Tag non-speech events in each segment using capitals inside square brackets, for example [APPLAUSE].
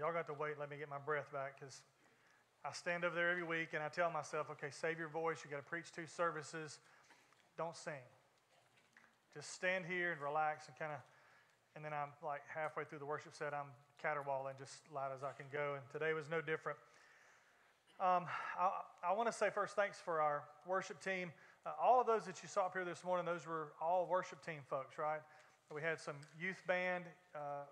y'all got to wait. Let me get my breath back because I stand over there every week and I tell myself, okay, save your voice. You got to preach two services. Don't sing. Just stand here and relax and kind of. And then I'm like halfway through the worship set, I'm caterwauling just loud as I can go. And today was no different. Um, I, I want to say first, thanks for our worship team. Uh, all of those that you saw up here this morning, those were all worship team folks, right? We had some youth band, uh,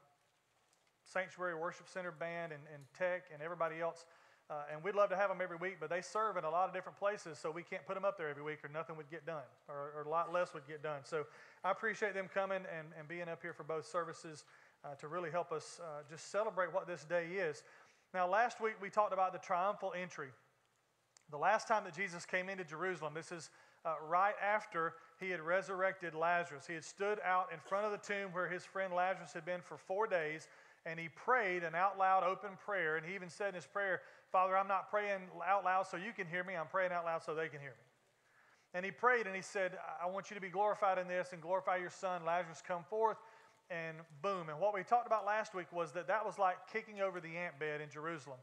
sanctuary worship center band, and, and tech, and everybody else. Uh, and we'd love to have them every week, but they serve in a lot of different places, so we can't put them up there every week or nothing would get done, or, or a lot less would get done. So I appreciate them coming and, and being up here for both services uh, to really help us uh, just celebrate what this day is. Now, last week we talked about the triumphal entry. The last time that Jesus came into Jerusalem, this is uh, right after he had resurrected Lazarus. He had stood out in front of the tomb where his friend Lazarus had been for four days, and he prayed an out loud open prayer. And he even said in his prayer, Father, I'm not praying out loud so you can hear me, I'm praying out loud so they can hear me. And he prayed and he said, I want you to be glorified in this and glorify your son. Lazarus, come forth. And boom. And what we talked about last week was that that was like kicking over the ant bed in Jerusalem.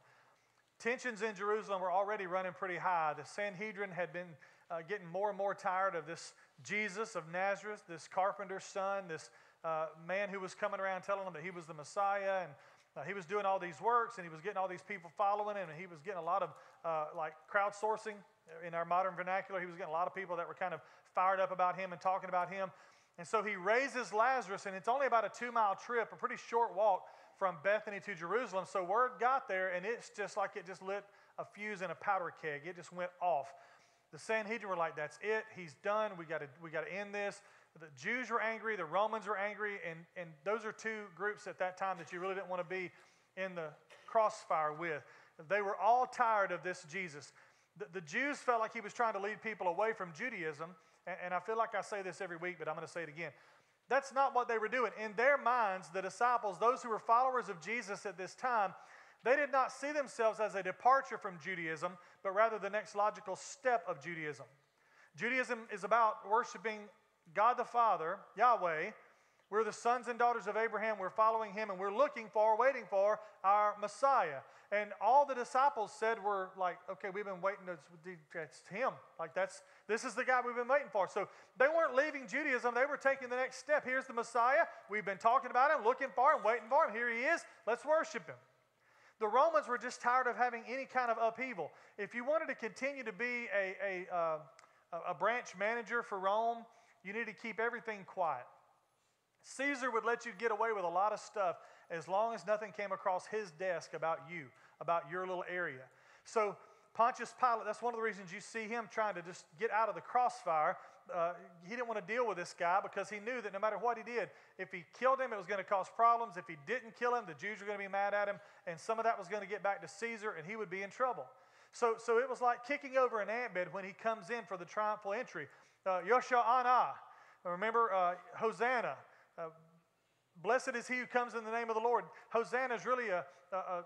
Tensions in Jerusalem were already running pretty high. The Sanhedrin had been uh, getting more and more tired of this Jesus of Nazareth, this carpenter's son, this uh, man who was coming around telling them that he was the Messiah. And uh, he was doing all these works and he was getting all these people following him and he was getting a lot of uh, like crowdsourcing in our modern vernacular. He was getting a lot of people that were kind of fired up about him and talking about him. And so he raises Lazarus, and it's only about a two mile trip, a pretty short walk from Bethany to Jerusalem. So word got there, and it's just like it just lit a fuse in a powder keg. It just went off. The Sanhedrin were like, "That's it. He's done. We got to we got to end this." The Jews were angry. The Romans were angry, and and those are two groups at that time that you really didn't want to be in the crossfire with. They were all tired of this Jesus. The, the Jews felt like he was trying to lead people away from Judaism, and, and I feel like I say this every week, but I'm going to say it again. That's not what they were doing. In their minds, the disciples, those who were followers of Jesus at this time, they did not see themselves as a departure from Judaism, but rather the next logical step of Judaism. Judaism is about worshiping God the Father, Yahweh, we're the sons and daughters of Abraham. We're following him and we're looking for, waiting for our Messiah. And all the disciples said were like, okay, we've been waiting. To, it's him. Like that's this is the guy we've been waiting for. So they weren't leaving Judaism. They were taking the next step. Here's the Messiah. We've been talking about him, looking for him, waiting for him. Here he is. Let's worship him. The Romans were just tired of having any kind of upheaval. If you wanted to continue to be a, a, uh, a branch manager for Rome, you need to keep everything quiet. Caesar would let you get away with a lot of stuff as long as nothing came across his desk about you, about your little area. So, Pontius Pilate, that's one of the reasons you see him trying to just get out of the crossfire. Uh, he didn't want to deal with this guy because he knew that no matter what he did, if he killed him, it was going to cause problems. If he didn't kill him, the Jews were going to be mad at him, and some of that was going to get back to Caesar, and he would be in trouble. So, so it was like kicking over an ant bed when he comes in for the triumphal entry. Uh, Yosha remember uh, Hosanna. Uh, blessed is he who comes in the name of the Lord. Hosanna is really a, a,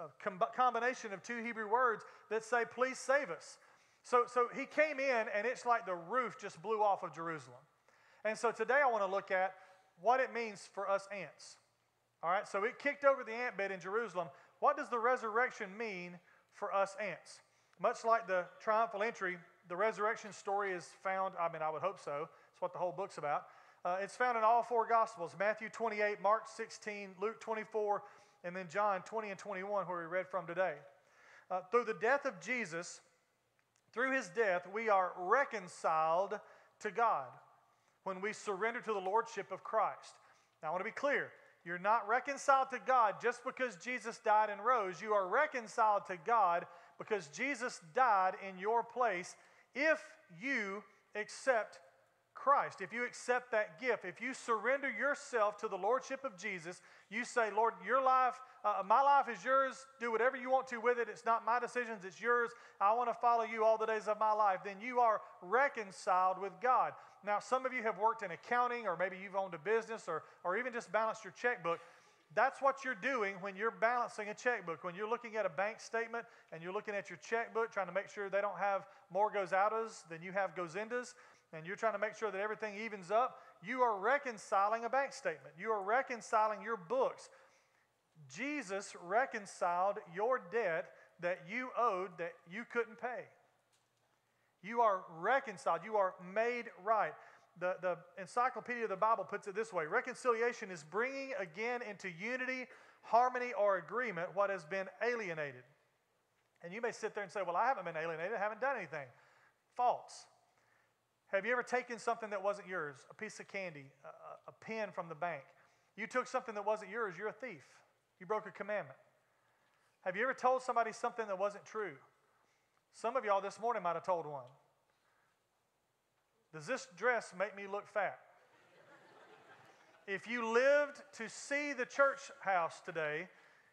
a, a, combination of two Hebrew words that say, please save us. So, so he came in, and it's like the roof just blew off of Jerusalem. And so today I want to look at what it means for us ants. All right, so it kicked over the ant bed in Jerusalem. What does the resurrection mean for us ants? Much like the triumphal entry, the resurrection story is found, I mean, I would hope so. It's what the whole book's about. Uh, it's found in all four Gospels Matthew 28, Mark 16, Luke 24, and then John 20 and 21, where we read from today. Uh, through the death of Jesus, through his death, we are reconciled to God when we surrender to the Lordship of Christ. Now, I want to be clear. You're not reconciled to God just because Jesus died and rose. You are reconciled to God because Jesus died in your place if you accept Christ, if you accept that gift, if you surrender yourself to the Lordship of Jesus, you say, Lord, your life, uh, my life is yours. Do whatever you want to with it. It's not my decisions, it's yours. I want to follow you all the days of my life. Then you are reconciled with God. Now, some of you have worked in accounting, or maybe you've owned a business, or, or even just balanced your checkbook. That's what you're doing when you're balancing a checkbook. When you're looking at a bank statement and you're looking at your checkbook, trying to make sure they don't have more goes outas than you have goes indas and you're trying to make sure that everything evens up, you are reconciling a bank statement. You are reconciling your books. Jesus reconciled your debt that you owed that you couldn't pay. You are reconciled. You are made right. The, the Encyclopedia of the Bible puts it this way Reconciliation is bringing again into unity, harmony, or agreement what has been alienated. And you may sit there and say, Well, I haven't been alienated, I haven't done anything. False. Have you ever taken something that wasn't yours, a piece of candy, a, a pen from the bank? You took something that wasn't yours, you're a thief. You broke a commandment. Have you ever told somebody something that wasn't true? Some of y'all this morning might have told one. Does this dress make me look fat? if you lived to see the church house today,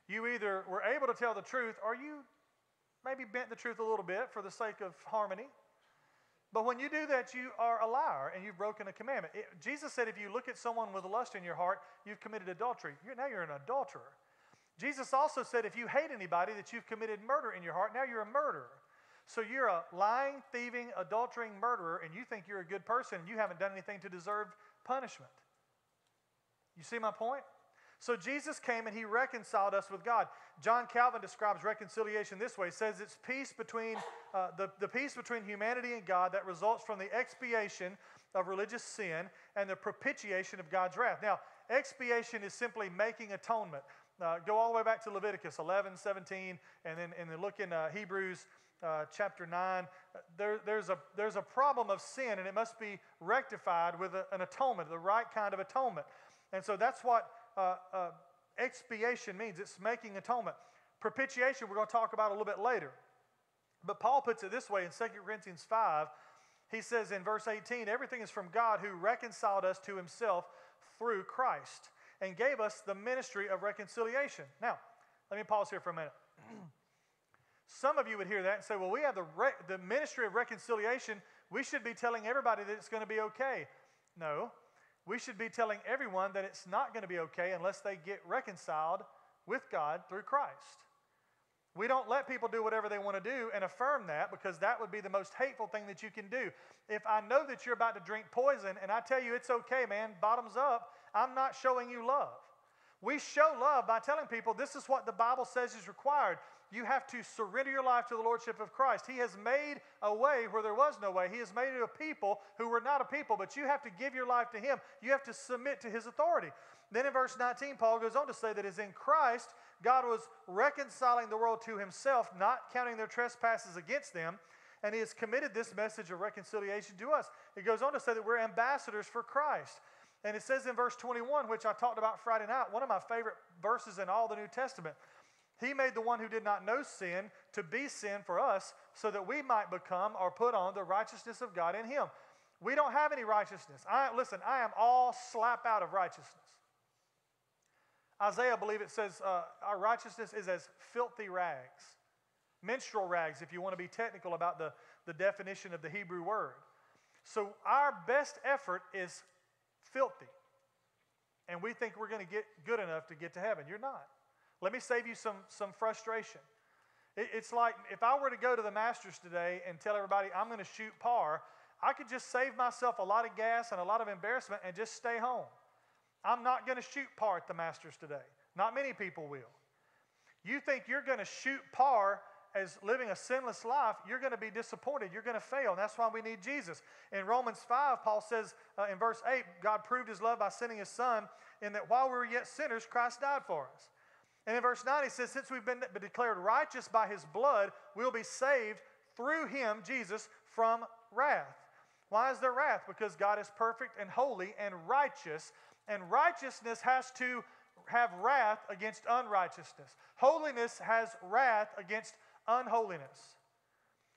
you either were able to tell the truth or you maybe bent the truth a little bit for the sake of harmony. But when you do that, you are a liar and you've broken a commandment. It, Jesus said if you look at someone with lust in your heart, you've committed adultery. You're, now you're an adulterer. Jesus also said if you hate anybody, that you've committed murder in your heart. Now you're a murderer. So you're a lying, thieving, adultering murderer, and you think you're a good person and you haven't done anything to deserve punishment. You see my point? So Jesus came and he reconciled us with God. John Calvin describes reconciliation this way. He says it's peace between uh, the, the peace between humanity and God that results from the expiation of religious sin and the propitiation of God's wrath. Now, expiation is simply making atonement. Uh, go all the way back to Leviticus 11, 17, and then, and then look in uh, Hebrews uh, chapter 9. There, there's, a, there's a problem of sin, and it must be rectified with a, an atonement, the right kind of atonement. And so that's what uh, uh, expiation means it's making atonement. Propitiation, we're going to talk about a little bit later. But Paul puts it this way in 2 Corinthians 5. He says in verse 18, everything is from God who reconciled us to himself through Christ and gave us the ministry of reconciliation. Now, let me pause here for a minute. [CLEARS THROAT] Some of you would hear that and say, well, we have the, re- the ministry of reconciliation. We should be telling everybody that it's going to be okay. No, we should be telling everyone that it's not going to be okay unless they get reconciled with God through Christ. We don't let people do whatever they want to do and affirm that because that would be the most hateful thing that you can do. If I know that you're about to drink poison and I tell you it's okay, man, bottoms up, I'm not showing you love. We show love by telling people this is what the Bible says is required. You have to surrender your life to the Lordship of Christ. He has made a way where there was no way. He has made it a people who were not a people, but you have to give your life to Him. You have to submit to His authority. Then in verse 19, Paul goes on to say that as in Christ, God was reconciling the world to Himself, not counting their trespasses against them, and He has committed this message of reconciliation to us. He goes on to say that we're ambassadors for Christ. And it says in verse 21, which I talked about Friday night, one of my favorite verses in all the New Testament. He made the one who did not know sin to be sin for us so that we might become or put on the righteousness of God in him. We don't have any righteousness. I, listen, I am all slap out of righteousness. Isaiah, I believe it says, uh, our righteousness is as filthy rags, menstrual rags, if you want to be technical about the, the definition of the Hebrew word. So our best effort is filthy. And we think we're going to get good enough to get to heaven. You're not. Let me save you some, some frustration. It, it's like if I were to go to the Masters today and tell everybody I'm going to shoot par, I could just save myself a lot of gas and a lot of embarrassment and just stay home. I'm not going to shoot par at the Masters today. Not many people will. You think you're going to shoot par as living a sinless life, you're going to be disappointed. You're going to fail. And that's why we need Jesus. In Romans 5, Paul says uh, in verse 8, God proved his love by sending his son, in that while we were yet sinners, Christ died for us. And in verse 9, he says, Since we've been declared righteous by his blood, we'll be saved through him, Jesus, from wrath. Why is there wrath? Because God is perfect and holy and righteous, and righteousness has to have wrath against unrighteousness. Holiness has wrath against unholiness.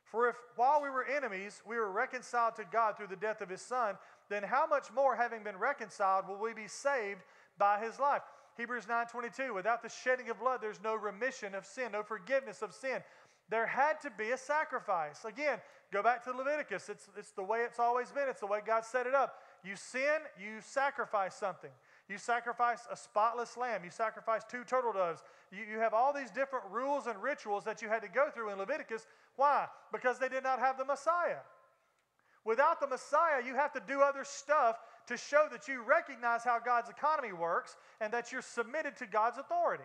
For if while we were enemies, we were reconciled to God through the death of his Son, then how much more, having been reconciled, will we be saved by his life? Hebrews 9:22, without the shedding of blood, there's no remission of sin, no forgiveness of sin. There had to be a sacrifice. Again, go back to Leviticus. It's, it's the way it's always been, it's the way God set it up. You sin, you sacrifice something. You sacrifice a spotless lamb. You sacrifice two turtle doves. You, you have all these different rules and rituals that you had to go through in Leviticus. Why? Because they did not have the Messiah. Without the Messiah, you have to do other stuff to show that you recognize how God's economy works and that you're submitted to God's authority.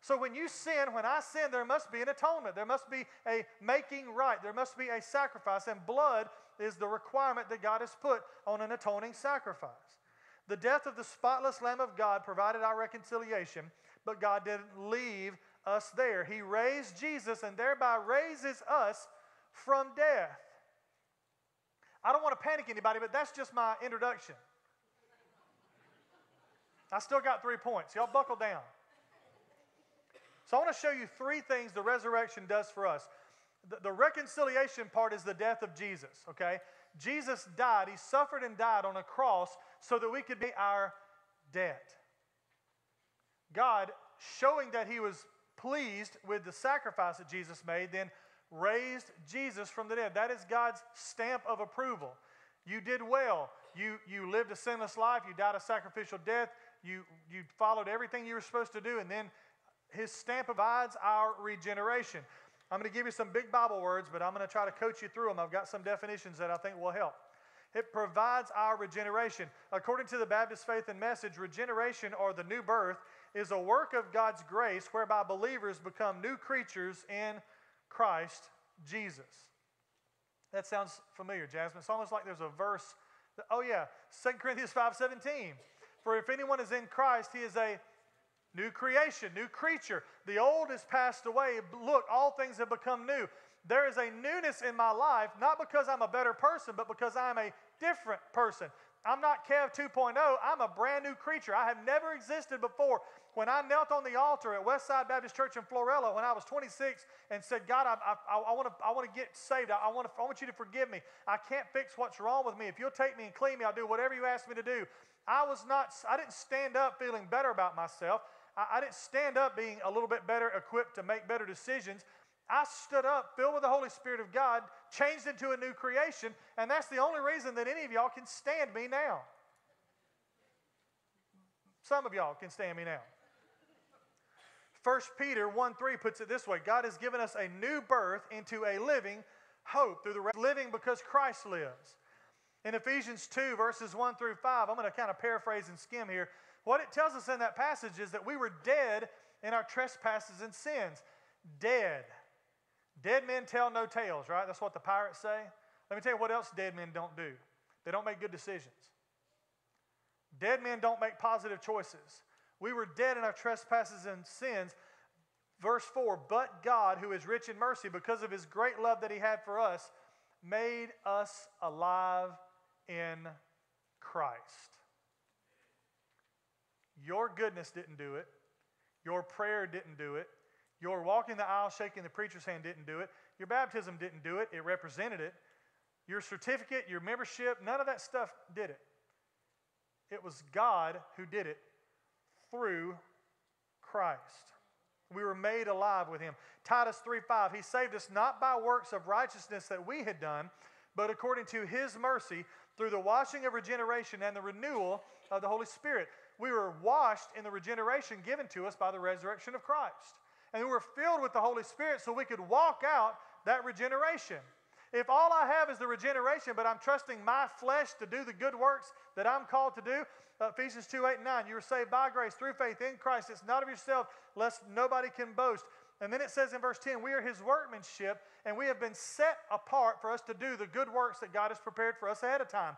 So when you sin, when I sin, there must be an atonement. There must be a making right. There must be a sacrifice. And blood is the requirement that God has put on an atoning sacrifice. The death of the spotless Lamb of God provided our reconciliation, but God didn't leave us there. He raised Jesus and thereby raises us from death. I don't want to panic anybody, but that's just my introduction. I still got three points. Y'all buckle down. So I want to show you three things the resurrection does for us. The, the, reconciliation part is the death of Jesus, okay? Jesus died, he suffered and died on a cross so that we could be our debt. God, showing that he was pleased with the sacrifice that Jesus made, then raised Jesus from the dead. That is God's stamp of approval. You did well. You, you lived a sinless life. You died a sacrificial death. You, you followed everything you were supposed to do, and then his stamp provides our regeneration. I'm going to give you some big Bible words, but I'm going to try to coach you through them. I've got some definitions that I think will help. It provides our regeneration. According to the Baptist Faith and Message, regeneration or the new birth is a work of God's grace whereby believers become new creatures in Christ Jesus. That sounds familiar, Jasmine. It's almost like there's a verse. That, oh yeah, 2 Corinthians 5:17. For if anyone is in Christ, he is a New creation, new creature. The old has passed away. Look, all things have become new. There is a newness in my life, not because I'm a better person, but because I'm a different person. I'm not Kev 2.0. I'm a brand new creature. I have never existed before. When I knelt on the altar at Westside Baptist Church in Florala when I was 26 and said, God, I, I, I want to get saved. I, I, wanna, I want you to forgive me. I can't fix what's wrong with me. If you'll take me and clean me, I'll do whatever you ask me to do. I was not, I didn't stand up feeling better about myself. I, I didn't stand up being a little bit better equipped to make better decisions. I stood up, filled with the Holy Spirit of God, changed into a new creation, and that's the only reason that any of y'all can stand me now. Some of y'all can stand me now. 1 Peter 1 3 puts it this way God has given us a new birth into a living hope through the living because Christ lives. In Ephesians 2, verses 1 through 5, I'm going to kind of paraphrase and skim here. What it tells us in that passage is that we were dead in our trespasses and sins. Dead. Dead men tell no tales, right? That's what the pirates say. Let me tell you what else dead men don't do they don't make good decisions. Dead men don't make positive choices. We were dead in our trespasses and sins. Verse 4 But God, who is rich in mercy, because of his great love that he had for us, made us alive in Christ. Your goodness didn't do it. Your prayer didn't do it. Your walking the aisle, shaking the preacher's hand didn't do it. Your baptism didn't do it. It represented it. Your certificate, your membership, none of that stuff did it. It was God who did it through Christ. We were made alive with him. Titus 3:5, he saved us not by works of righteousness that we had done, but according to his mercy through the washing of regeneration and the renewal of the Holy Spirit we were washed in the regeneration given to us by the resurrection of Christ. And we were filled with the Holy Spirit so we could walk out that regeneration. If all I have is the regeneration, but I'm trusting my flesh to do the good works that I'm called to do, Ephesians 2 8 and 9, you were saved by grace through faith in Christ. It's not of yourself, lest nobody can boast. And then it says in verse 10, we are his workmanship, and we have been set apart for us to do the good works that God has prepared for us ahead of time.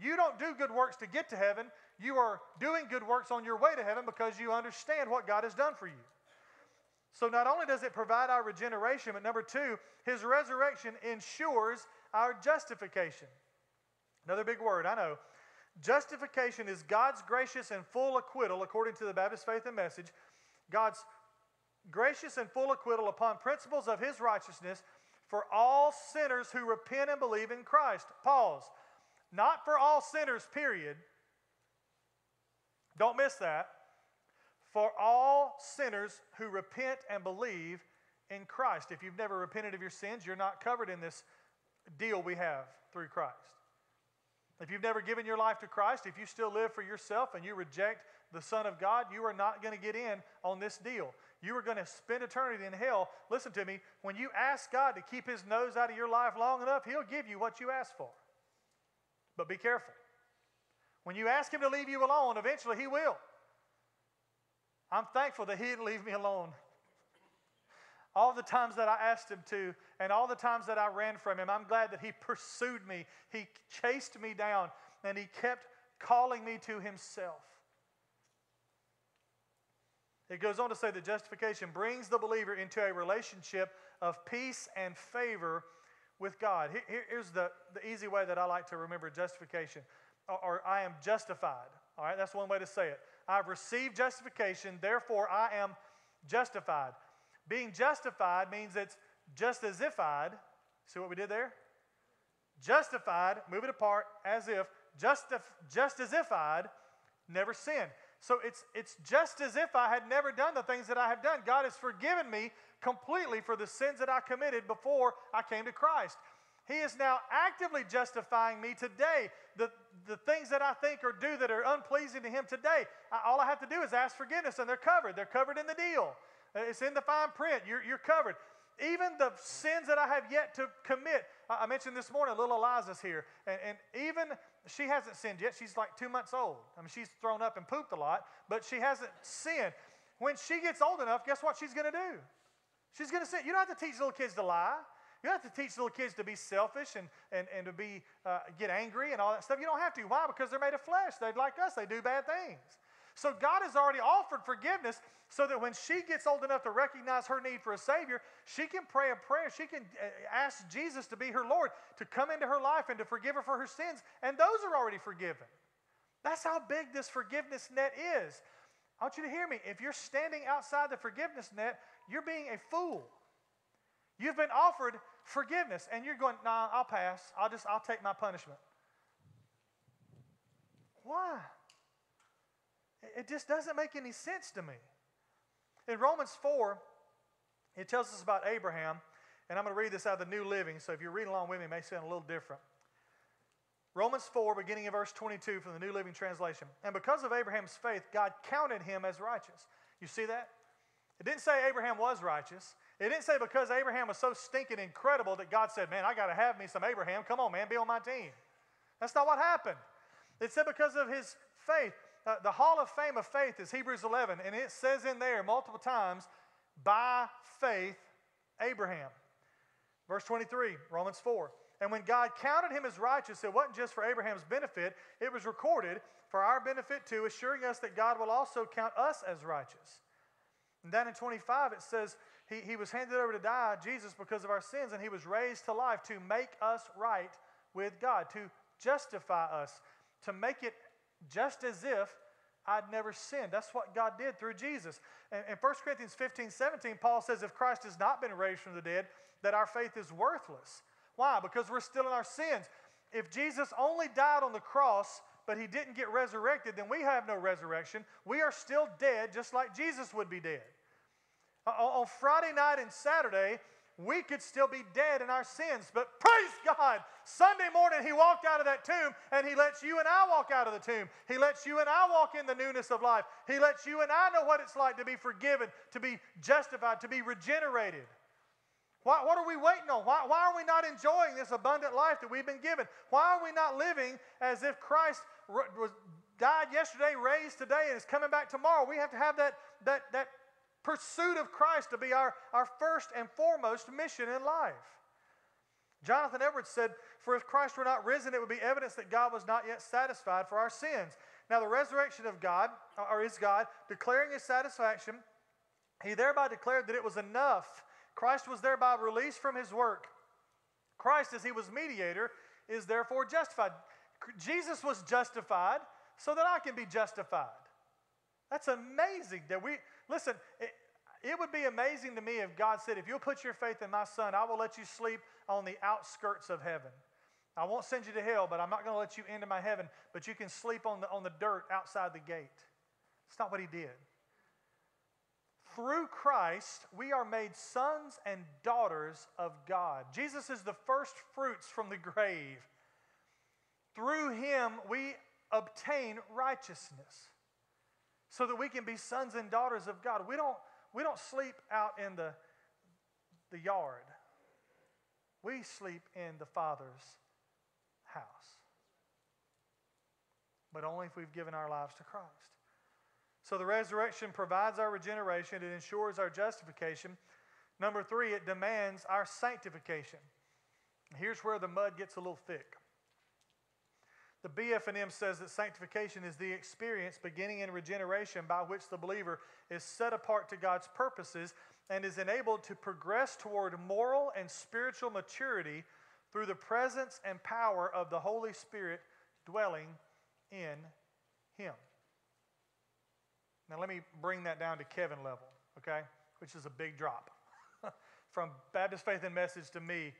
You don't do good works to get to heaven. You are doing good works on your way to heaven because you understand what God has done for you. So, not only does it provide our regeneration, but number two, his resurrection ensures our justification. Another big word, I know. Justification is God's gracious and full acquittal, according to the Baptist Faith and Message. God's gracious and full acquittal upon principles of his righteousness for all sinners who repent and believe in Christ. Pause. Not for all sinners, period. Don't miss that. For all sinners who repent and believe in Christ. If you've never repented of your sins, you're not covered in this deal we have through Christ. If you've never given your life to Christ, if you still live for yourself and you reject the Son of God, you are not going to get in on this deal. You are going to spend eternity in hell. Listen to me. When you ask God to keep his nose out of your life long enough, he'll give you what you ask for. But be careful. When you ask Him to leave you alone, eventually He will. I'm thankful that He didn't leave me alone. All the times that I asked Him to, and all the times that I ran from Him, I'm glad that He pursued me. He chased me down, and He kept calling me to Himself. It goes on to say that justification brings the believer into a relationship of peace and favor with God. Here, here's the, the easy way that I like to remember justification, or, or I am justified. All right, that's one way to say it. I've received justification, therefore I am justified. Being justified means it's just as if I'd, see what we did there? Justified, move it apart, as if, just, just as if I'd never sinned. So it's, it's just as if I had never done the things that I have done. God has forgiven me completely for the sins that I committed before I came to Christ. He is now actively justifying me today. The, the things that I think or do that are unpleasing to Him today, I, all I have to do is ask forgiveness and they're covered. They're covered in the deal, uh, it's in the fine print. You're, you're covered. Even the sins that I have yet to commit. I, I mentioned this morning, little Eliza's here, and, and even she hasn't sinned yet. She's like two months old. I mean, she's thrown up and pooped a lot, but she hasn't sinned. When she gets old enough, guess what she's going to do? She's going to sin. You don't have to teach little kids to lie. You don't have to teach little kids to be selfish and, and, and to be, uh, get angry and all that stuff. You don't have to. Why? Because they're made of flesh. They're like us. They do bad things. So God has already offered forgiveness so that when she gets old enough to recognize her need for a Savior, she can pray a prayer. She can uh, ask Jesus to be her Lord, to come into her life and to forgive her for her sins. And those are already forgiven. That's how big this forgiveness net is. I want you to hear me. If you're standing outside the forgiveness net, you're being a fool. You've been offered forgiveness, and you're going, nah, I'll pass. I'll just, I'll take my punishment. Why? It just doesn't make any sense to me. In Romans 4, it tells us about Abraham, and I'm going to read this out of the New Living, so if you're reading along with me, it may sound a little different. Romans 4, beginning in verse 22 from the New Living Translation. And because of Abraham's faith, God counted him as righteous. You see that? It didn't say Abraham was righteous. It didn't say because Abraham was so stinking incredible that God said, Man, I got to have me some Abraham. Come on, man, be on my team. That's not what happened. It said because of his faith. Uh, the Hall of Fame of faith is Hebrews 11, and it says in there multiple times, by faith, Abraham. Verse 23, Romans 4. And when God counted him as righteous, it wasn't just for Abraham's benefit, it was recorded for our benefit too, assuring us that God will also count us as righteous. And then in 25, it says, he, he was handed over to die, Jesus, because of our sins, and he was raised to life to make us right with God, to justify us, to make it just as if I'd never sinned. That's what God did through Jesus. And in 1 Corinthians 15, 17, Paul says, if Christ has not been raised from the dead, that our faith is worthless. Why? Because we're still in our sins. If Jesus only died on the cross, but he didn't get resurrected, then we have no resurrection. We are still dead, just like Jesus would be dead. Uh, on Friday night and Saturday, we could still be dead in our sins. But praise God, Sunday morning he walked out of that tomb and he lets you and I walk out of the tomb. He lets you and I walk in the newness of life. He lets you and I know what it's like to be forgiven, to be justified, to be regenerated. Why, what are we waiting on? Why, why are we not enjoying this abundant life that we've been given? Why are we not living as if Christ was, died yesterday, raised today, and is coming back tomorrow? We have to have that, that, that pursuit of Christ to be our, our first and foremost mission in life. Jonathan Edwards said, For if Christ were not risen, it would be evidence that God was not yet satisfied for our sins. Now, the resurrection of God, uh, or is God, declaring his satisfaction, he thereby declared that it was enough. Christ was thereby released from his work. Christ, as he was mediator, is therefore justified. Jesus was justified so that I can be justified. That's amazing that we, Listen, it, it would be amazing to me if God said, If you'll put your faith in my son, I will let you sleep on the outskirts of heaven. I won't send you to hell, but I'm not going to let you into my heaven, but you can sleep on the, on the dirt outside the gate. It's not what he did. Through Christ, we are made sons and daughters of God. Jesus is the first fruits from the grave. Through him, we obtain righteousness so that we can be sons and daughters of God. We don't, we don't sleep out in the, the yard, we sleep in the Father's house. But only if we've given our lives to Christ. So the resurrection provides our regeneration, it ensures our justification. Number three, it demands our sanctification. Here's where the mud gets a little thick. The BF&M says that sanctification is the experience beginning in regeneration by which the believer is set apart to God's purposes and is enabled to progress toward moral and spiritual maturity through the presence and power of the Holy Spirit dwelling in him. Now, let me bring that down to Kevin level, okay? Which is a big drop. [LAUGHS] From Baptist Faith and Message to me,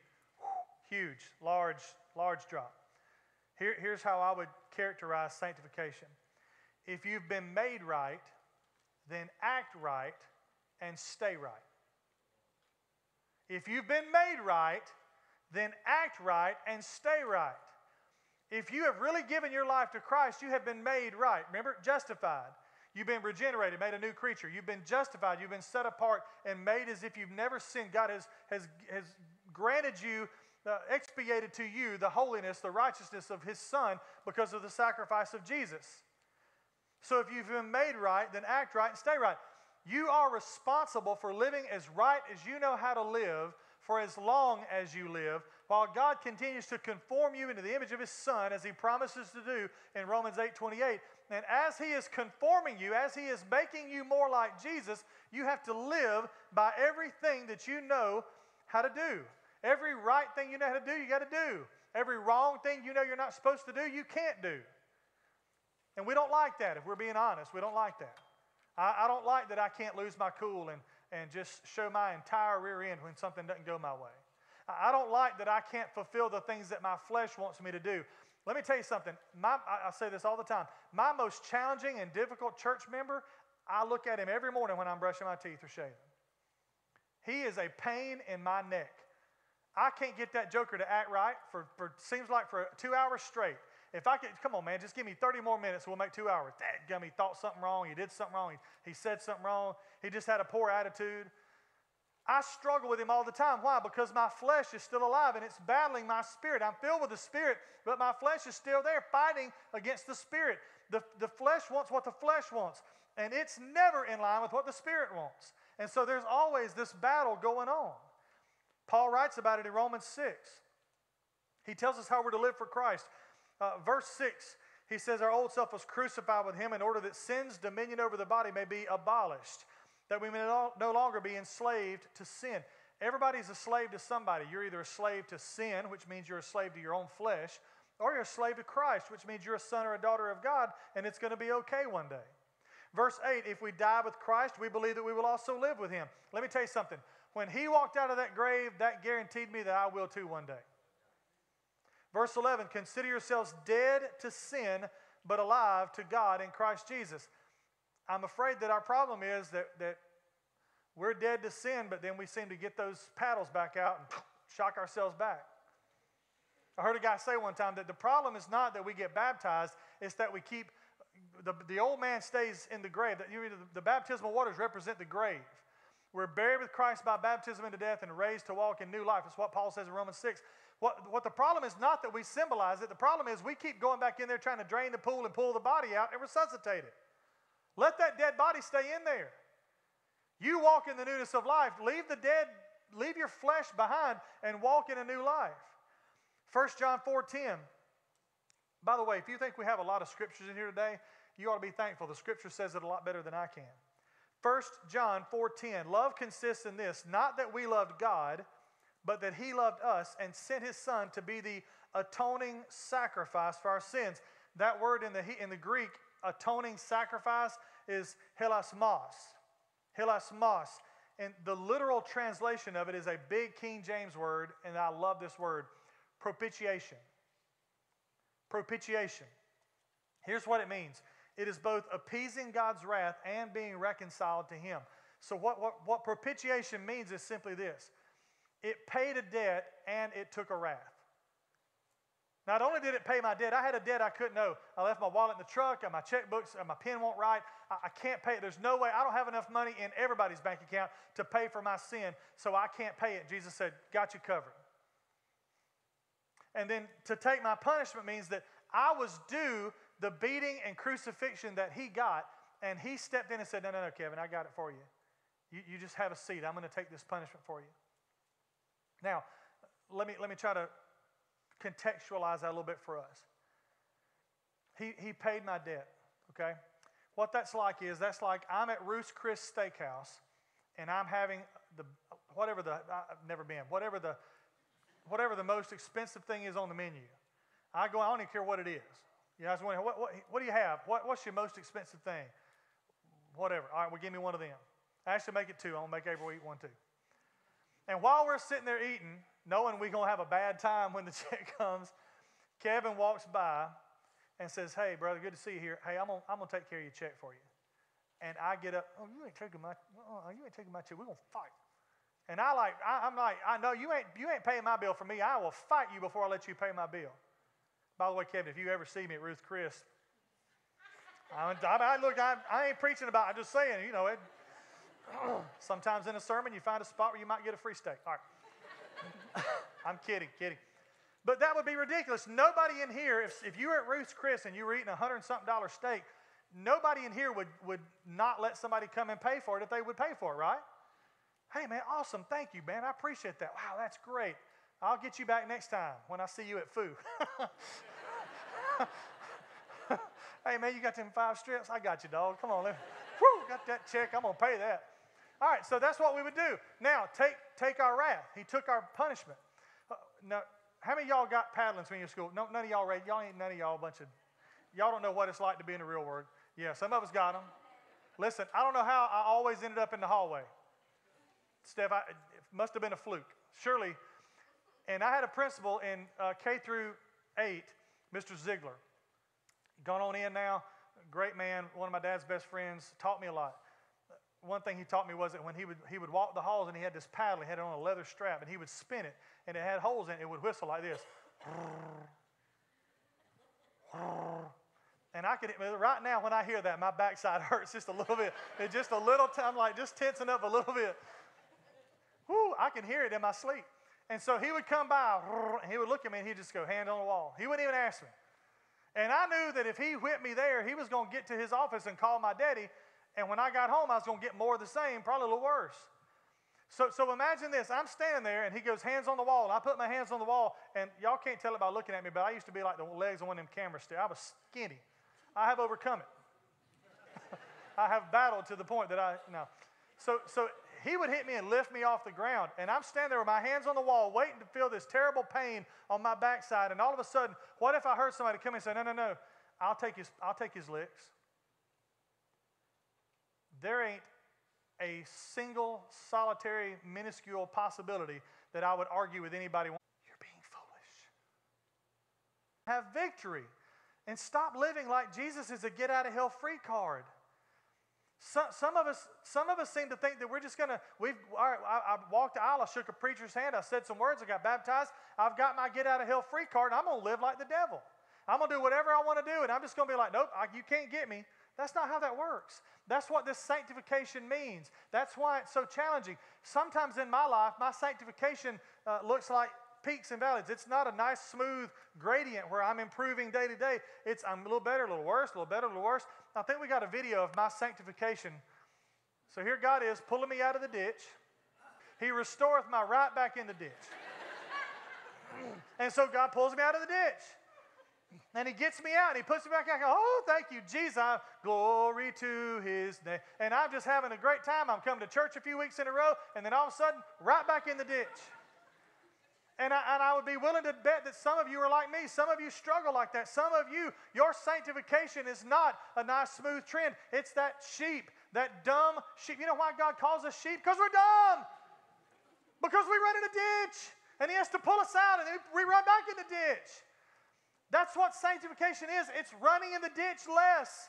huge, large, large drop. Here, here's how I would characterize sanctification if you've been made right, then act right and stay right. If you've been made right, then act right and stay right. If you have really given your life to Christ, you have been made right. Remember, justified. You've been regenerated, made a new creature. You've been justified. You've been set apart and made as if you've never sinned. God has, has, has granted you, uh, expiated to you the holiness, the righteousness of His Son because of the sacrifice of Jesus. So if you've been made right, then act right and stay right. You are responsible for living as right as you know how to live for as long as you live, while God continues to conform you into the image of His Son, as He promises to do in Romans 8 28. And as He is conforming you, as He is making you more like Jesus, you have to live by everything that you know how to do. Every right thing you know how to do, you got to do. Every wrong thing you know you're not supposed to do, you can't do. And we don't like that, if we're being honest. We don't like that. I, I don't like that I can't lose my cool and, and just show my entire rear end when something doesn't go my way. I, I don't like that I can't fulfill the things that my flesh wants me to do. Let me tell you something. My, I, I say this all the time. My most challenging and difficult church member, I look at him every morning when I'm brushing my teeth or shaving. He is a pain in my neck. I can't get that joker to act right for, for seems like for two hours straight. If I could, come on, man, just give me 30 more minutes, we'll make two hours. Dad gummy thought something wrong, he did something wrong, he, he said something wrong, he just had a poor attitude. I struggle with him all the time. Why? Because my flesh is still alive and it's battling my spirit. I'm filled with the spirit, but my flesh is still there fighting against the spirit. The, the flesh wants what the flesh wants, and it's never in line with what the spirit wants. And so there's always this battle going on. Paul writes about it in Romans 6. He tells us how we're to live for Christ. Uh, verse 6, he says, Our old self was crucified with him in order that sin's dominion over the body may be abolished, that we may no longer be enslaved to sin. Everybody's a slave to somebody. You're either a slave to sin, which means you're a slave to your own flesh, or you're a slave to Christ, which means you're a son or a daughter of God, and it's going to be okay one day. Verse 8 If we die with Christ, we believe that we will also live with him. Let me tell you something. When he walked out of that grave, that guaranteed me that I will too one day. Verse 11 Consider yourselves dead to sin, but alive to God in Christ Jesus. I'm afraid that our problem is that, that we're dead to sin, but then we seem to get those paddles back out and [SNIFFS] shock ourselves back. I heard a guy say one time that the problem is not that we get baptized, it's that we keep the, the old man stays in the grave. That you, the, the baptismal waters represent the grave. We're buried with Christ by baptism into death and raised to walk in new life. That's what Paul says in Romans 6. What, what the problem is not that we symbolize it, the problem is we keep going back in there trying to drain the pool and pull the body out and resuscitate it. Let that dead body stay in there. You walk in the newness of life. Leave the dead, leave your flesh behind and walk in a new life. 1 John 4:10. By the way, if you think we have a lot of scriptures in here today, you ought to be thankful. The scripture says it a lot better than I can. 1 John 4:10 Love consists in this, not that we loved God, but that he loved us and sent his son to be the atoning sacrifice for our sins. That word in the in the Greek, atoning sacrifice is hilasmos. Hilasmos. And the literal translation of it is a big King James word, and I love this word propitiation. Propitiation. Here's what it means it is both appeasing God's wrath and being reconciled to Him. So, what, what, what propitiation means is simply this it paid a debt and it took a wrath. Not only did it pay my debt, I had a debt I couldn't know. I left my wallet in the truck, and my checkbooks, and my pen won't write. I, I can't pay it. There's no way. I don't have enough money in everybody's bank account to pay for my sin, so I can't pay it. Jesus said, Got you covered. And then to take my punishment means that I was due the beating and crucifixion that he got, and he stepped in and said, No, no, no, Kevin, I got it for you. You, you just have a seat. I'm going to take this punishment for you. Now, let me, let me try to contextualize that a little bit for us. He, he paid my debt, okay? What that's like is that's like I'm at Ruth's Chris Steakhouse and I'm having the, whatever the, I've never been, whatever the, whatever the most expensive thing is on the menu. I go, I don't even care what it is. You was wondering, what, what, what do you have? What, what's your most expensive thing? Whatever. All right, well, give me one of them. Actually, make it two. I'm going to make April eat one too. And while we're sitting there eating, knowing we're going to have a bad time when the [LAUGHS] check comes, Kevin walks by and says, Hey, brother, good to see you here. Hey, I'm going I'm to take care of your check for you. And I get up, Oh, you ain't taking my, uh, you ain't taking my check. We're going to fight. And I like, I, am like, I know you ain't, you ain't paying my bill for me. I will fight you before I let you pay my bill. By the way, Kevin, if you ever see me at Ruth Chris, I, I, look, I, I ain't preaching about. I'm just saying, you know, it, [CLEARS THROAT] sometimes in a sermon you find a spot where you might get a free steak. All right, [LAUGHS] I'm kidding, kidding. But that would be ridiculous. Nobody in here, if, if you were at Ruth's Chris and you were eating a hundred and something dollar steak, nobody in here would, would not let somebody come and pay for it if they would pay for it, right? Hey, man, awesome. Thank you, man. I appreciate that. Wow, that's great. I'll get you back next time when I see you at Foo. [LAUGHS] hey, man, you got them five strips? I got you, dog. Come on, let Whew, got that check. I'm going to pay that. All right, so that's what we would do. Now, take, take our wrath. He took our punishment. Uh, now, how many y'all got paddlings when you're school? No, none of y'all read. Y'all ain't none of y'all a bunch of, y'all don't know what it's like to be in the real world. Yeah, some of us got them. Listen, I don't know how I always ended up in the hallway. Steph, I, it must have been a fluke. Surely and I had a principal in uh, K through 8, Mr. Ziegler. Gone on in now, great man, one of my dad's best friends, taught me a lot. One thing he taught me was that when he would, he would walk the halls and he had this paddle, he had it on a leather strap, and he would spin it, and it had holes in it, it would whistle like this. And I could, right now when I hear that, my backside [LAUGHS] hurts just a little bit. It's just a little time, like just tensing up a little bit. Whoo, I can hear it in my sleep. And so he would come by, [LAUGHS] and he would look at me, and he'd just go, hand on the wall. He wouldn't even ask me. And I knew that if he whipped me there, he was going to get to his office and call my daddy. And when I got home, I was going to get more of the same, probably a little worse. So, so imagine this. I'm standing there, and he goes, hands on the wall. And I put my hands on the wall, and y'all can't tell it by looking at me, but I used to be like the legs on one of them cameras still. I was skinny. I have overcome it. [LAUGHS] I have battled to the point that I, no. So, so he would hit me and lift me off the ground. And I'm standing there with my hands on the wall, waiting to feel this terrible pain on my backside. And all of a sudden, what if I heard somebody come and say, No, no, no, I'll take his, I'll take his licks. There ain't a single, solitary, minuscule possibility that I would argue with anybody. You're being foolish. Have victory and stop living like Jesus is a get out of hell free card. Some, some, of us, some of us seem to think that we're just going to, we've, all right, I, I walked the aisle, I shook a preacher's hand, I said some words, I got baptized, I've got my get out of hell free card, and I'm going to live like the devil. I'm going to do whatever I want to do, and I'm just going to be like, nope, I, you can't get me. That's not how that works. That's what this sanctification means. That's why it's so challenging. Sometimes in my life, my sanctification uh, looks like peaks and valleys. It's not a nice, smooth gradient where I'm improving day to day. It's I'm a little better, a little worse, a little better, a little worse. I think we got a video of my sanctification. So here God is pulling me out of the ditch. He restoreth my right back in the ditch. [LAUGHS] and so God pulls me out of the ditch. And he gets me out and he puts me back out. Oh, thank you, Jesus. Glory to his name. And I'm just having a great time. I'm coming to church a few weeks in a row, and then all of a sudden, right back in the ditch. And I, and I would be willing to bet that some of you are like me. Some of you struggle like that. Some of you, your sanctification is not a nice, smooth trend. It's that sheep, that dumb sheep. You know why God calls us sheep? Because we're dumb. Because we run in a ditch. And He has to pull us out and we run back in the ditch. That's what sanctification is it's running in the ditch less.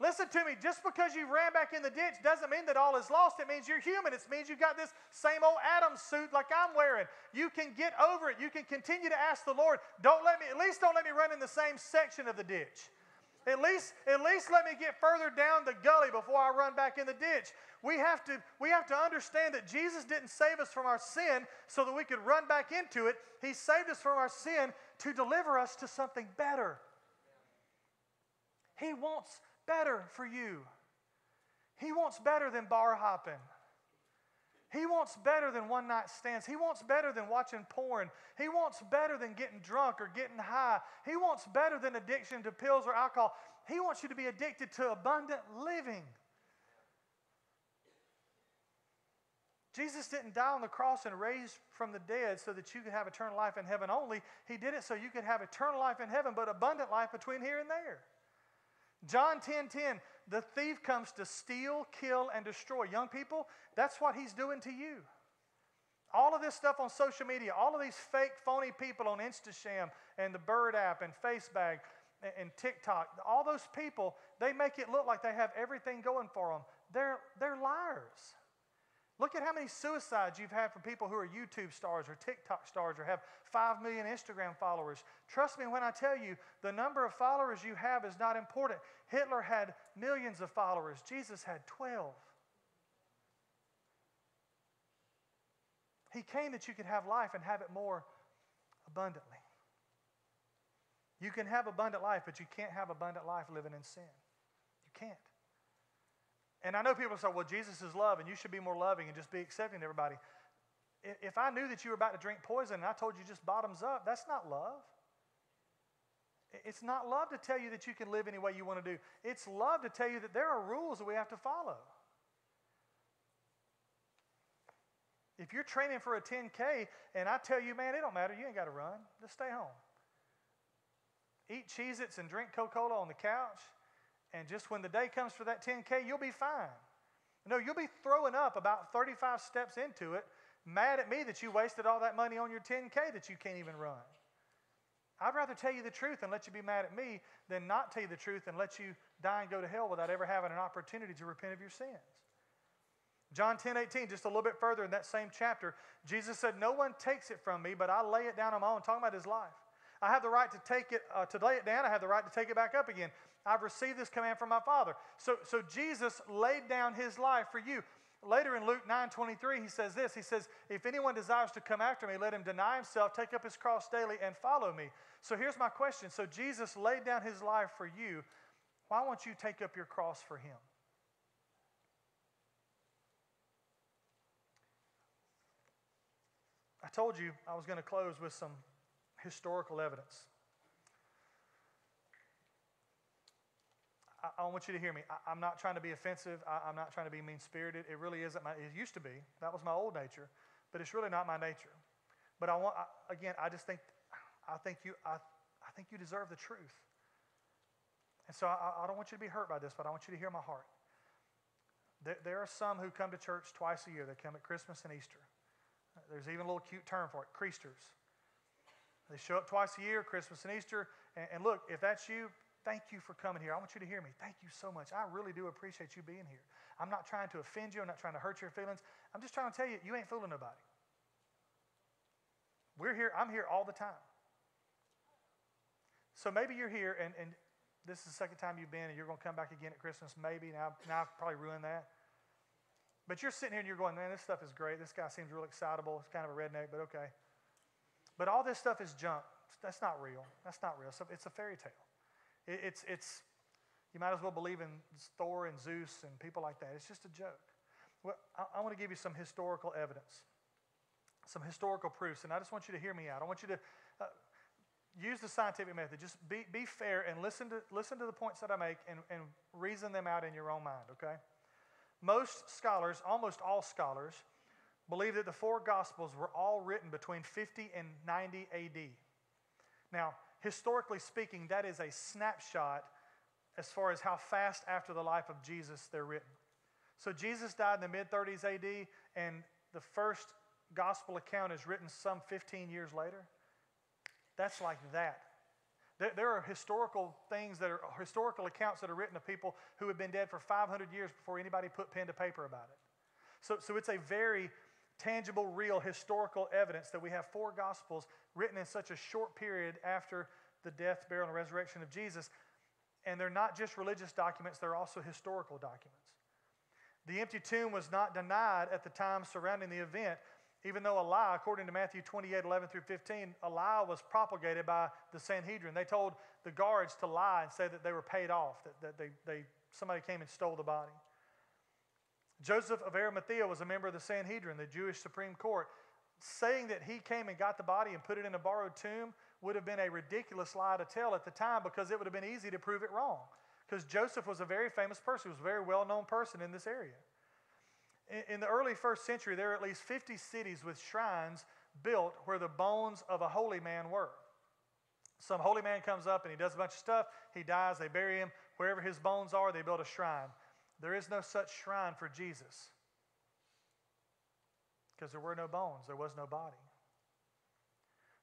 Listen to me, just because you ran back in the ditch doesn't mean that all is lost. It means you're human. It means you've got this same old Adam suit like I'm wearing. You can get over it. You can continue to ask the Lord, don't let me, at least don't let me run in the same section of the ditch. At least, at least let me get further down the gully before I run back in the ditch. We have, to, we have to understand that Jesus didn't save us from our sin so that we could run back into it. He saved us from our sin to deliver us to something better. He wants better for you. He wants better than bar hopping. He wants better than one night stands. He wants better than watching porn. He wants better than getting drunk or getting high. He wants better than addiction to pills or alcohol. He wants you to be addicted to abundant living. Jesus didn't die on the cross and raise from the dead so that you could have eternal life in heaven only. He did it so you could have eternal life in heaven, but abundant life between here and there. John 10 10, the thief comes to steal, kill, and destroy. Young people, that's what he's doing to you. All of this stuff on social media, all of these fake, phony people on Instasham and the Bird app and Facebag and TikTok, all those people, they make it look like they have everything going for them. They're, they're liars. Look at how many suicides you've had from people who are YouTube stars or TikTok stars or have 5 million Instagram followers. Trust me when I tell you, the number of followers you have is not important. Hitler had millions of followers, Jesus had 12. He came that you could have life and have it more abundantly. You can have abundant life, but you can't have abundant life living in sin. You can't. And I know people say, well, Jesus is love, and you should be more loving and just be accepting to everybody. If I knew that you were about to drink poison and I told you just bottoms up, that's not love. It's not love to tell you that you can live any way you want to do. It's love to tell you that there are rules that we have to follow. If you're training for a 10K and I tell you, man, it don't matter, you ain't got to run, just stay home. Eat Cheez Its and drink Coca Cola on the couch and just when the day comes for that 10K, you'll be fine. No, you'll be throwing up about 35 steps into it, mad at me that you wasted all that money on your 10K that you can't even run. I'd rather tell you the truth and let you be mad at me than not tell you the truth and let you die and go to hell without ever having an opportunity to repent of your sins. John 10 18, just a little bit further in that same chapter, Jesus said, No one takes it from me, but I lay it down on my own, talking about his life. I have the right to take it, uh, to lay it down. I have the right to take it back up again. I've received this command from my Father. So, so Jesus laid down his life for you. Later in Luke 9 23, he says this He says, If anyone desires to come after me, let him deny himself, take up his cross daily, and follow me. So here's my question. So Jesus laid down his life for you. Why won't you take up your cross for him? I told you I was going to close with some historical evidence. I, I want you to hear me. I, am not trying to be offensive. I, am not trying to be mean spirited. It really isn't my, it used to be. That was my old nature, but it's really not my nature. But I want, I, again, I just think, I think you, I, I think you deserve the truth. And so I, I don't want you to be hurt by this, but I want you to hear my heart. There, there are some who come to church twice a year. They come at Christmas and Easter. There's even a little cute term for it, Creasters. They show up twice a year, Christmas and Easter. And, and look, if that's you, thank you for coming here. I want you to hear me. Thank you so much. I really do appreciate you being here. I'm not trying to offend you. I'm not trying to hurt your feelings. I'm just trying to tell you, you ain't fooling nobody. We're here. I'm here all the time. So maybe you're here and, and this is the second time you've been and you're going to come back again at Christmas. Maybe. Now, now I've probably ruined that. But you're sitting here and you're going, man, this stuff is great. This guy seems real excitable. It's kind of a redneck, but okay. But all this stuff is junk. That's not real. That's not real. So it's a fairy tale. It, it's, it's, you might as well believe in Thor and Zeus and people like that. It's just a joke. Well, I, I want to give you some historical evidence, some historical proofs, and I just want you to hear me out. I want you to uh, use the scientific method. Just be, be fair and listen to, listen to the points that I make and, and reason them out in your own mind, okay? Most scholars, almost all scholars, believe that the four Gospels were all written between 50 and 90 AD. Now, historically speaking, that is a snapshot as far as how fast after the life of Jesus they're written. So Jesus died in the mid 30s AD, and the first gospel account is written some 15 years later. That's like that. There, are historical things that are historical accounts that are written of people who have been dead for 500 years before anybody put pen to paper about it. So, so it's a very tangible, real, historical evidence that we have four Gospels written in such a short period after the death, burial, and resurrection of Jesus. And they're not just religious documents, they're also historical documents. The empty tomb was not denied at the time surrounding the event, even though a lie, according to Matthew 28 11 through 15, a lie was propagated by the Sanhedrin. They told the guards to lie and say that they were paid off, that, that they, they somebody came and stole the body. Joseph of Arimathea was a member of the Sanhedrin, the Jewish Supreme Court. Saying that he came and got the body and put it in a borrowed tomb would have been a ridiculous lie to tell at the time because it would have been easy to prove it wrong. Because Joseph was a very famous person, he was a very well known person in this area. In, the early first century, there were at least 50 cities with shrines built where the bones of a holy man were. Some holy man comes up and he does a bunch of stuff, he dies, they bury him. Wherever his bones are, they build a shrine. There is no such shrine for Jesus because there were no bones, there was no body.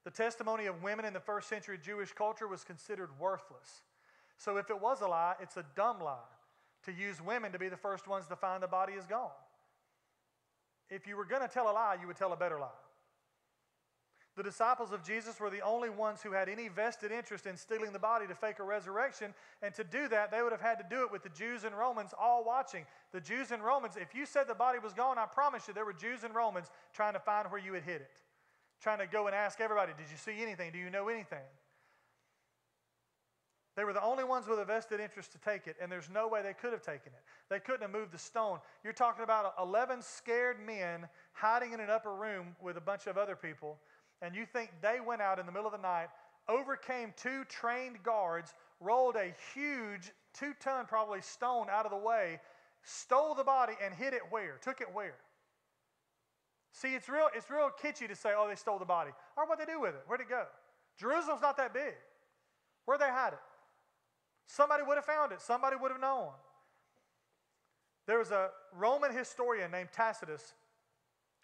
The testimony of women in the first century Jewish culture was considered worthless. So if it was a lie, it's a dumb lie to use women to be the first ones to find the body is gone. If you were going to tell a lie, you would tell a better lie. The disciples of Jesus were the only ones who had any vested interest in stealing the body to fake a resurrection. And to do that, they would have had to do it with the Jews and Romans all watching. The Jews and Romans, if you said the body was gone, I promise you there were Jews and Romans trying to find where you had hid it. Trying to go and ask everybody, Did you see anything? Do you know anything? They were the only ones with a vested interest to take it, and there's no way they could have taken it. They couldn't have moved the stone. You're talking about 11 scared men hiding in an upper room with a bunch of other people and you think they went out in the middle of the night, overcame two trained guards, rolled a huge two ton probably stone out of the way, stole the body, and hid it where? Took it where? See, it's real, it's real kitschy to say, oh, they stole the body. Or what they do with it? Where'd it go? Jerusalem's not that big. Where'd they hide it? Somebody would have found it. Somebody would have known. There was a Roman historian named Tacitus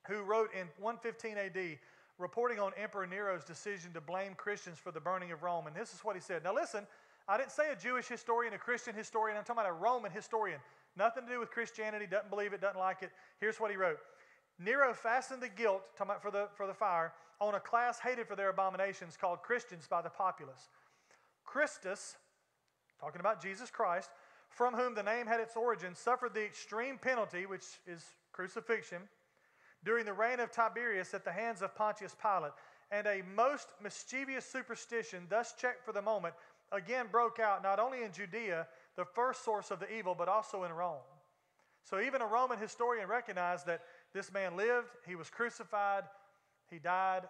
who wrote in 115 AD reporting on Emperor Nero's decision to blame Christians for the burning of Rome. And this is what he said. Now, listen, I didn't say a Jewish historian, a Christian historian. I'm talking about a Roman historian. Nothing to do with Christianity, doesn't believe it, doesn't like it. Here's what he wrote Nero fastened the guilt, talking about for the, for the fire, on a class hated for their abominations called Christians by the populace. Christus, talking about Jesus Christ, from whom the name had its origin, suffered the extreme penalty, which is crucifixion during the reign of Tiberius at the hands of Pontius Pilate, and a most mischievous superstition, thus checked for the moment, again broke out not only in Judea, the first source of the evil, but also in Rome. So even a Roman historian recognized that this man lived, he was crucified, he died,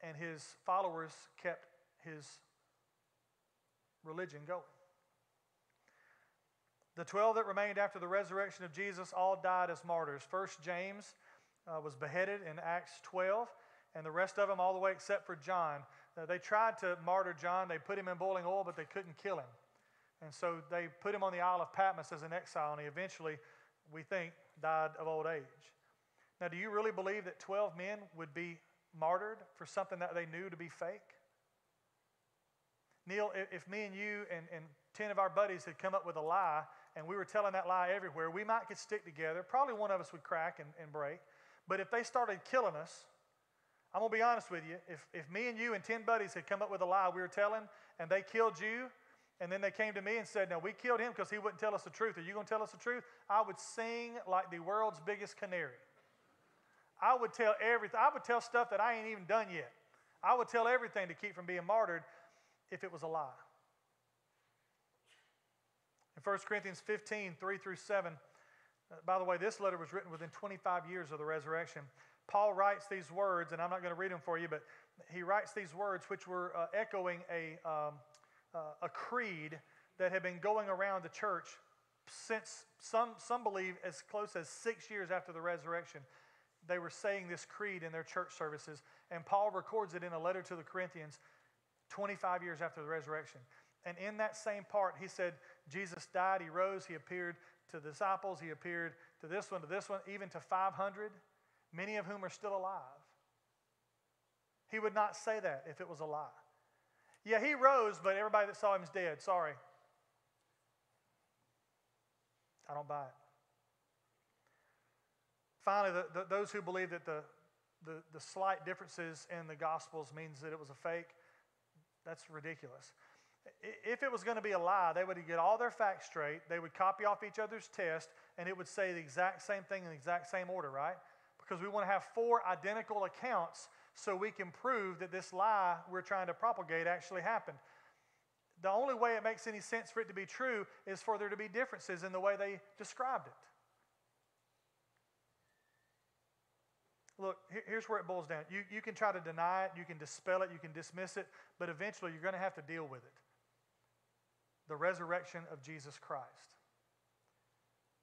and his followers kept his religion going. The 12 that remained after the resurrection of Jesus all died as martyrs. First James uh, was beheaded in Acts 12, and the rest of them, all the way except for John, uh, they tried to martyr John. They put him in boiling oil, but they couldn't kill him. And so they put him on the Isle of Patmos as an exile, and he eventually, we think, died of old age. Now, do you really believe that 12 men would be martyred for something that they knew to be fake? Neil, if me and you and, and 10 of our buddies had come up with a lie and we were telling that lie everywhere, we might could stick together. Probably one of us would crack and, and break. But if they started killing us, I'm going to be honest with you. If, if me and you and 10 buddies had come up with a lie we were telling and they killed you, and then they came to me and said, No, we killed him because he wouldn't tell us the truth. Are you going to tell us the truth? I would sing like the world's biggest canary. I would tell everything. I would tell stuff that I ain't even done yet. I would tell everything to keep from being martyred if it was a lie. In 1 Corinthians 15, 3 through 7, uh, by the way, this letter was written within 25 years of the resurrection. Paul writes these words, and I'm not going to read them for you, but he writes these words which were uh, echoing a, um, uh, a creed that had been going around the church since some, some believe as close as six years after the resurrection. They were saying this creed in their church services, and Paul records it in a letter to the Corinthians 25 years after the resurrection. And in that same part, he said, Jesus died, he rose, he appeared to the disciples, he appeared to this one, to this one, even to 500, many of whom are still alive. He would not say that if it was a lie. Yeah, he rose, but everybody that saw him is dead. Sorry. I don't buy it. Finally, the, the, those who believe that the, the, the slight differences in the Gospels means that it was a fake, that's ridiculous if it was going to be a lie, they would get all their facts straight, they would copy off each other's test, and it would say the exact same thing in the exact same order, right? Because we want to have four identical accounts so we can prove that this lie we're trying to propagate actually happened. The only way it makes any sense for it to be true is for there to be differences in the way they described it. Look, here's where it boils down. You, you can try to deny it, you can dispel it, you can dismiss it, but eventually you're going to have to deal with it. The resurrection of Jesus Christ.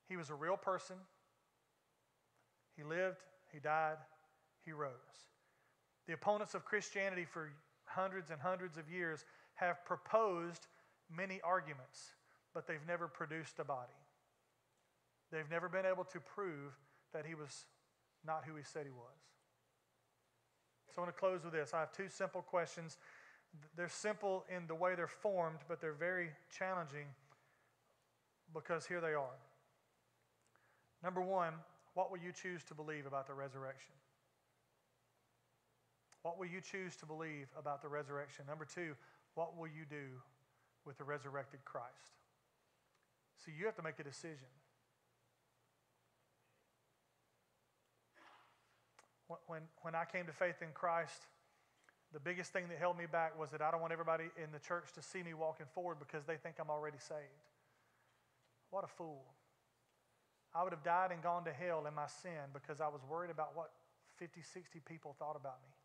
He was a real person. He lived, he died, he rose. The opponents of Christianity for hundreds and hundreds of years have proposed many arguments, but they've never produced a body. They've never been able to prove that he was not who he said he was. So I want to close with this. I have two simple questions. They're simple in the way they're formed, but they're very challenging because here they are. Number one, what will you choose to believe about the resurrection? What will you choose to believe about the resurrection? Number two, what will you do with the resurrected Christ? So you have to make a decision. When, when I came to faith in Christ, the biggest thing that held me back was that I don't want everybody in the church to see me walking forward because they think I'm already saved. What a fool. I would have died and gone to hell in my sin because I was worried about what 50, 60 people thought about me.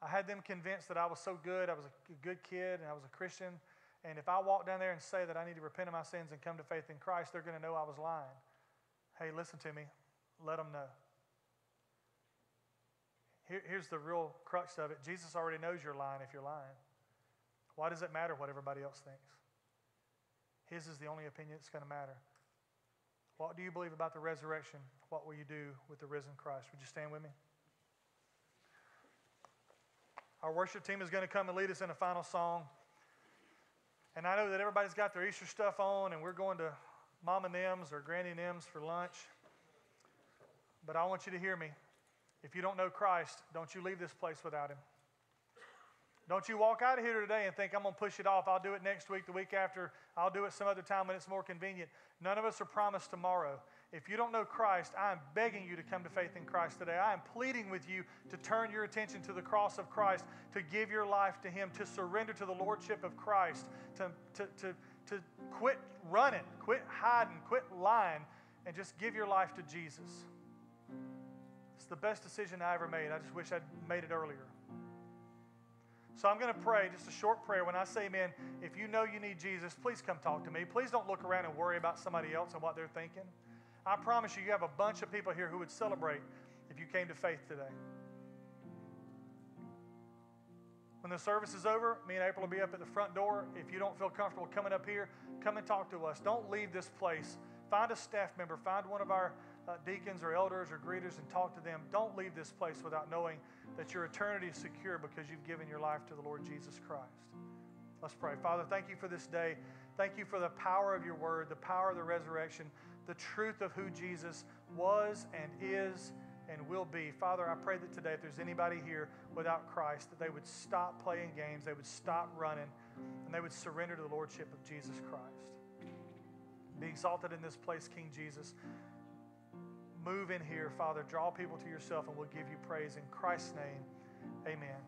I had them convinced that I was so good, I was a good kid, and I was a Christian. And if I walk down there and say that I need to repent of my sins and come to faith in Christ, they're going to know I was lying. Hey, listen to me. Let them know. Here, here's the real crux of it Jesus already knows you're lying if you're lying. Why does it matter what everybody else thinks? His is the only opinion that's going to matter. What do you believe about the resurrection? What will you do with the risen Christ? Would you stand with me? Our worship team is going to come and lead us in a final song. And I know that everybody's got their Easter stuff on, and we're going to Mama Nims or Granny Nims for lunch. But I want you to hear me. If you don't know Christ, don't you leave this place without Him. Don't you walk out of here today and think, I'm going to push it off. I'll do it next week, the week after. I'll do it some other time when it's more convenient. None of us are promised tomorrow. If you don't know Christ, I am begging you to come to faith in Christ today. I am pleading with you to turn your attention to the cross of Christ, to give your life to Him, to surrender to the Lordship of Christ, to, to, to, to quit running, quit hiding, quit lying, and just give your life to Jesus. It's the best decision I ever made. I just wish I'd made it earlier. So I'm going to pray just a short prayer. When I say amen, if you know you need Jesus, please come talk to me. Please don't look around and worry about somebody else and what they're thinking. I promise you, you have a bunch of people here who would celebrate if you came to faith today. When the service is over, me and April will be up at the front door. If you don't feel comfortable coming up here, come and talk to us. Don't leave this place. Find a staff member, find one of our uh, deacons or elders or greeters and talk to them. Don't leave this place without knowing that your eternity is secure because you've given your life to the Lord Jesus Christ. Let's pray. Father, thank you for this day. Thank you for the power of your word, the power of the resurrection, the truth of who Jesus was and is and will be. Father, I pray that today, if there's anybody here without Christ, that they would stop playing games, they would stop running, and they would surrender to the Lordship of Jesus Christ. Be exalted in this place, King Jesus. Move in here, Father. Draw people to yourself, and we'll give you praise. In Christ's name, amen.